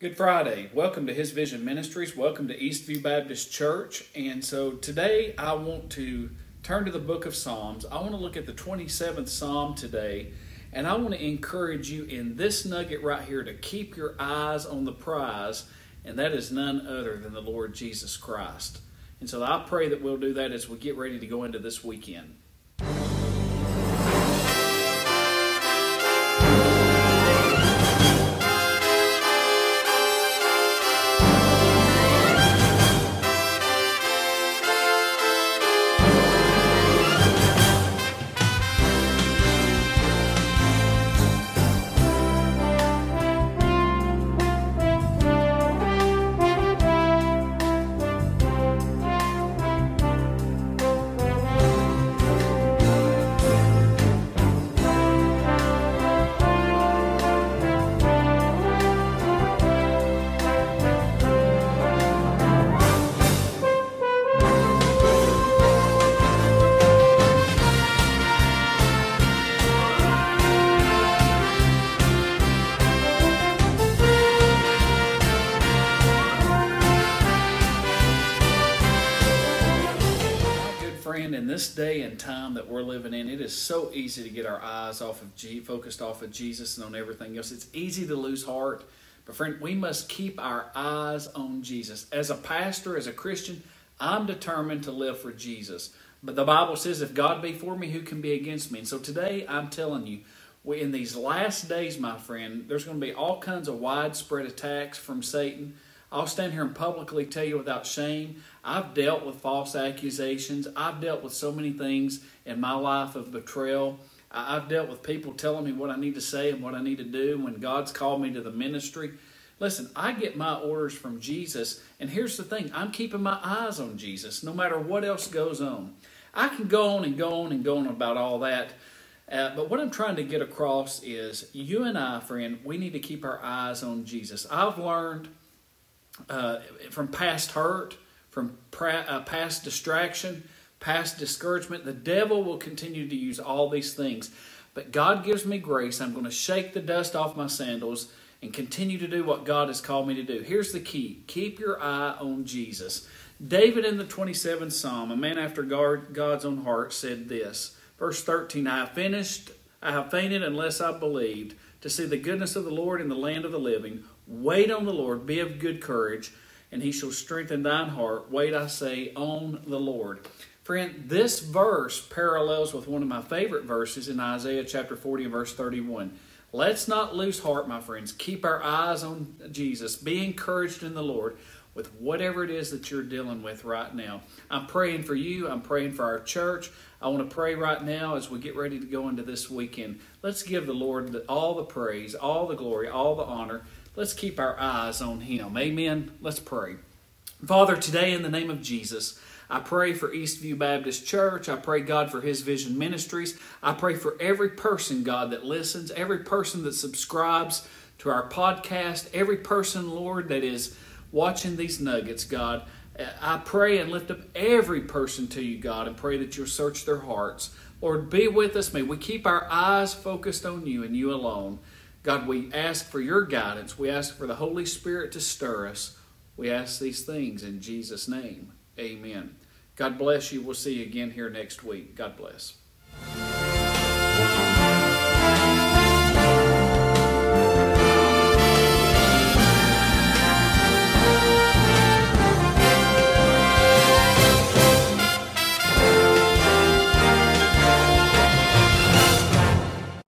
Good Friday. Welcome to His Vision Ministries. Welcome to Eastview Baptist Church. And so today I want to turn to the book of Psalms. I want to look at the 27th Psalm today. And I want to encourage you in this nugget right here to keep your eyes on the prize, and that is none other than the Lord Jesus Christ. And so I pray that we'll do that as we get ready to go into this weekend. In this day and time that we're living in, it is so easy to get our eyes off of G, focused off of Jesus and on everything else. It's easy to lose heart. But friend, we must keep our eyes on Jesus. As a pastor, as a Christian, I'm determined to live for Jesus. But the Bible says, if God be for me, who can be against me? And so today, I'm telling you, in these last days, my friend, there's going to be all kinds of widespread attacks from Satan. I'll stand here and publicly tell you without shame, I've dealt with false accusations. I've dealt with so many things in my life of betrayal. I've dealt with people telling me what I need to say and what I need to do when God's called me to the ministry. Listen, I get my orders from Jesus, and here's the thing I'm keeping my eyes on Jesus no matter what else goes on. I can go on and go on and go on about all that, uh, but what I'm trying to get across is you and I, friend, we need to keep our eyes on Jesus. I've learned uh, from past hurt, from pra- uh, past distraction, past discouragement. The devil will continue to use all these things. But God gives me grace. I'm going to shake the dust off my sandals and continue to do what God has called me to do. Here's the key keep your eye on Jesus. David in the 27th Psalm, a man after God's own heart, said this. Verse 13 I have finished, I have fainted unless I believed to see the goodness of the Lord in the land of the living. Wait on the Lord, be of good courage, and he shall strengthen thine heart. Wait, I say, on the Lord. Friend, this verse parallels with one of my favorite verses in Isaiah chapter 40 and verse 31. Let's not lose heart, my friends. Keep our eyes on Jesus. Be encouraged in the Lord with whatever it is that you're dealing with right now. I'm praying for you. I'm praying for our church. I want to pray right now as we get ready to go into this weekend. Let's give the Lord all the praise, all the glory, all the honor. Let's keep our eyes on Him. Amen. Let's pray. Father, today in the name of Jesus, I pray for Eastview Baptist Church. I pray, God, for His Vision Ministries. I pray for every person, God, that listens, every person that subscribes to our podcast, every person, Lord, that is watching these nuggets, God. I pray and lift up every person to you, God, and pray that you'll search their hearts. Lord, be with us. May we keep our eyes focused on you and you alone. God, we ask for your guidance. We ask for the Holy Spirit to stir us. We ask these things in Jesus' name. Amen. God bless you. We'll see you again here next week. God bless.